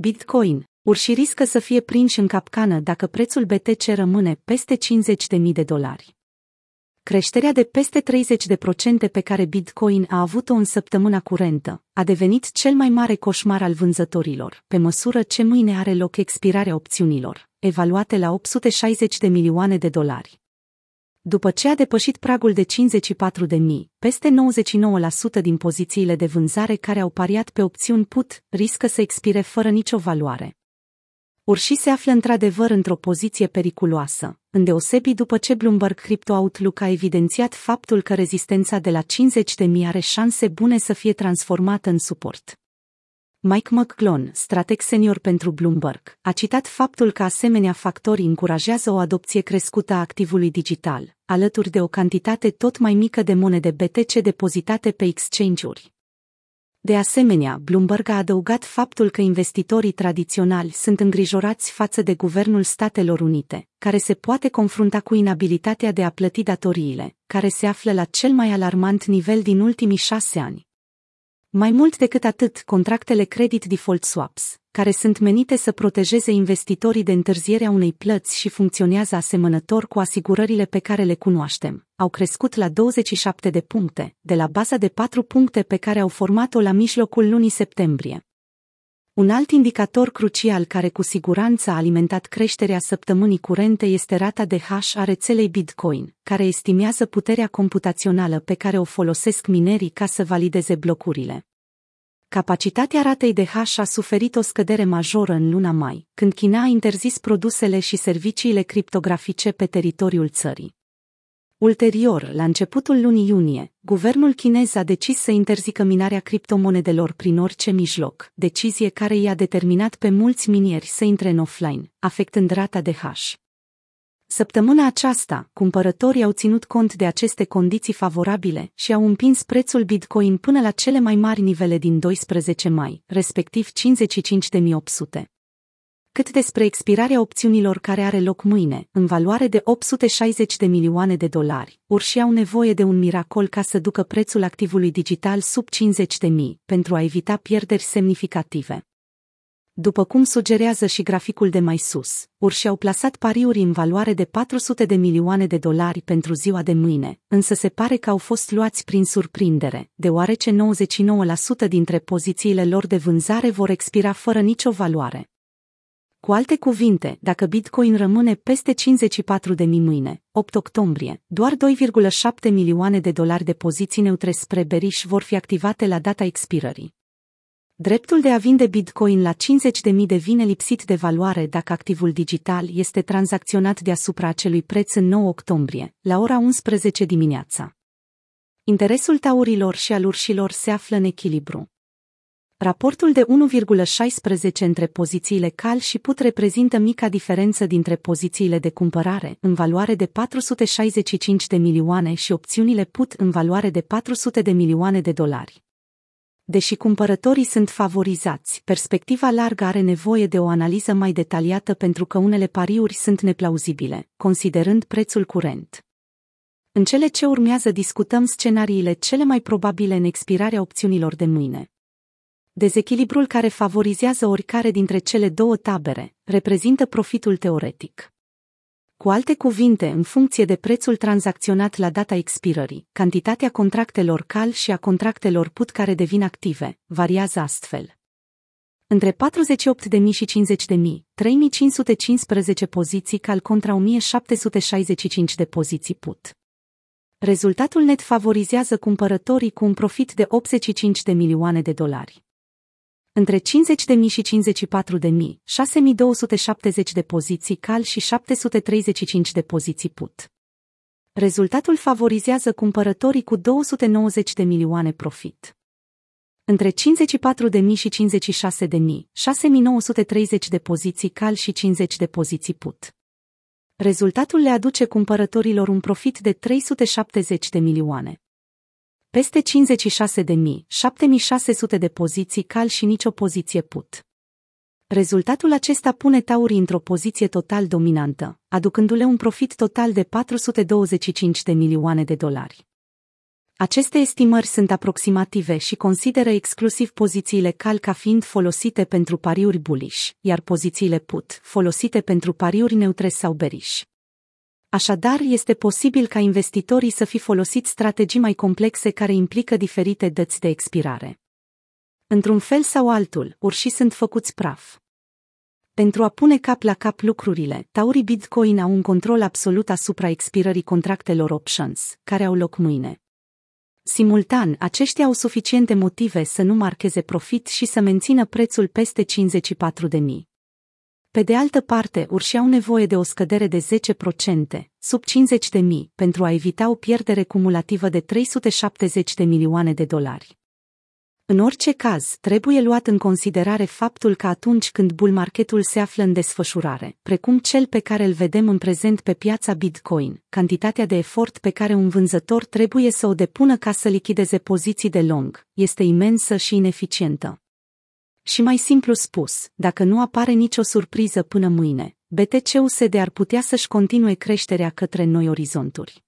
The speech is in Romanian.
Bitcoin. Urșii riscă să fie prinși în capcană dacă prețul BTC rămâne peste 50.000 de dolari. Creșterea de peste 30% pe care Bitcoin a avut-o în săptămâna curentă a devenit cel mai mare coșmar al vânzătorilor, pe măsură ce mâine are loc expirarea opțiunilor, evaluate la 860 de milioane de dolari. După ce a depășit pragul de 54 de mii, peste 99% din pozițiile de vânzare care au pariat pe opțiuni put riscă să expire fără nicio valoare. Urși se află într-adevăr într-o poziție periculoasă, îndeosebi după ce Bloomberg Crypto Outlook a evidențiat faptul că rezistența de la 50 de mii are șanse bune să fie transformată în suport. Mike McClone, strateg senior pentru Bloomberg, a citat faptul că asemenea factori încurajează o adopție crescută a activului digital, alături de o cantitate tot mai mică de monede BTC depozitate pe exchange-uri. De asemenea, Bloomberg a adăugat faptul că investitorii tradiționali sunt îngrijorați față de Guvernul Statelor Unite, care se poate confrunta cu inabilitatea de a plăti datoriile, care se află la cel mai alarmant nivel din ultimii șase ani. Mai mult decât atât, contractele credit default swaps, care sunt menite să protejeze investitorii de întârzierea unei plăți și funcționează asemănător cu asigurările pe care le cunoaștem, au crescut la 27 de puncte, de la baza de 4 puncte pe care au format-o la mijlocul lunii septembrie. Un alt indicator crucial care cu siguranță a alimentat creșterea săptămânii curente este rata de hash a rețelei Bitcoin, care estimează puterea computațională pe care o folosesc minerii ca să valideze blocurile. Capacitatea ratei de hash a suferit o scădere majoră în luna mai, când China a interzis produsele și serviciile criptografice pe teritoriul țării. Ulterior, la începutul lunii iunie, guvernul chinez a decis să interzică minarea criptomonedelor prin orice mijloc, decizie care i-a determinat pe mulți minieri să intre în offline, afectând rata de hash. Săptămâna aceasta, cumpărătorii au ținut cont de aceste condiții favorabile și au împins prețul Bitcoin până la cele mai mari nivele din 12 mai, respectiv 55.800 cât despre expirarea opțiunilor care are loc mâine, în valoare de 860 de milioane de dolari, urși au nevoie de un miracol ca să ducă prețul activului digital sub 50 de mii, pentru a evita pierderi semnificative. După cum sugerează și graficul de mai sus, urși au plasat pariuri în valoare de 400 de milioane de dolari pentru ziua de mâine, însă se pare că au fost luați prin surprindere, deoarece 99% dintre pozițiile lor de vânzare vor expira fără nicio valoare. Cu alte cuvinte, dacă Bitcoin rămâne peste 54 de mii mâine, 8 octombrie, doar 2,7 milioane de dolari de poziții neutre spre beriș vor fi activate la data expirării. Dreptul de a vinde Bitcoin la 50 de mii devine lipsit de valoare dacă activul digital este tranzacționat deasupra acelui preț în 9 octombrie, la ora 11 dimineața. Interesul taurilor și al urșilor se află în echilibru. Raportul de 1,16 între pozițiile cal și put reprezintă mica diferență dintre pozițiile de cumpărare, în valoare de 465 de milioane și opțiunile put în valoare de 400 de milioane de dolari. Deși cumpărătorii sunt favorizați, perspectiva largă are nevoie de o analiză mai detaliată pentru că unele pariuri sunt neplauzibile, considerând prețul curent. În cele ce urmează discutăm scenariile cele mai probabile în expirarea opțiunilor de mâine. Dezechilibrul care favorizează oricare dintre cele două tabere reprezintă profitul teoretic. Cu alte cuvinte, în funcție de prețul tranzacționat la data expirării, cantitatea contractelor cal și a contractelor put care devin active variază astfel. Între 48.000 și 50.000, 3515 poziții cal contra 1765 de poziții put. Rezultatul net favorizează cumpărătorii cu un profit de 85 de milioane de dolari între 50.000 și 54.000, 6.270 de poziții cal și 735 de poziții put. Rezultatul favorizează cumpărătorii cu 290 de milioane profit. Între 54.000 și 56.000, 6.930 de poziții cal și 50 de poziții put. Rezultatul le aduce cumpărătorilor un profit de 370 de milioane peste 56 de mii, 7600 de poziții cal și nicio poziție put. Rezultatul acesta pune Taurii într-o poziție total dominantă, aducându-le un profit total de 425 de milioane de dolari. Aceste estimări sunt aproximative și consideră exclusiv pozițiile cal ca fiind folosite pentru pariuri bullish, iar pozițiile put folosite pentru pariuri neutre sau bearish. Așadar, este posibil ca investitorii să fi folosit strategii mai complexe care implică diferite dăți de expirare. Într-un fel sau altul, urșii sunt făcuți praf. Pentru a pune cap la cap lucrurile, taurii Bitcoin au un control absolut asupra expirării contractelor options, care au loc mâine. Simultan, aceștia au suficiente motive să nu marcheze profit și să mențină prețul peste 54 de mii. Pe de altă parte, urși au nevoie de o scădere de 10%, sub 50 de mii, pentru a evita o pierdere cumulativă de 370 de milioane de dolari. În orice caz, trebuie luat în considerare faptul că atunci când bull marketul se află în desfășurare, precum cel pe care îl vedem în prezent pe piața Bitcoin, cantitatea de efort pe care un vânzător trebuie să o depună ca să lichideze poziții de long este imensă și ineficientă. Și mai simplu spus, dacă nu apare nicio surpriză până mâine, BTC-USD ar putea să-și continue creșterea către noi orizonturi.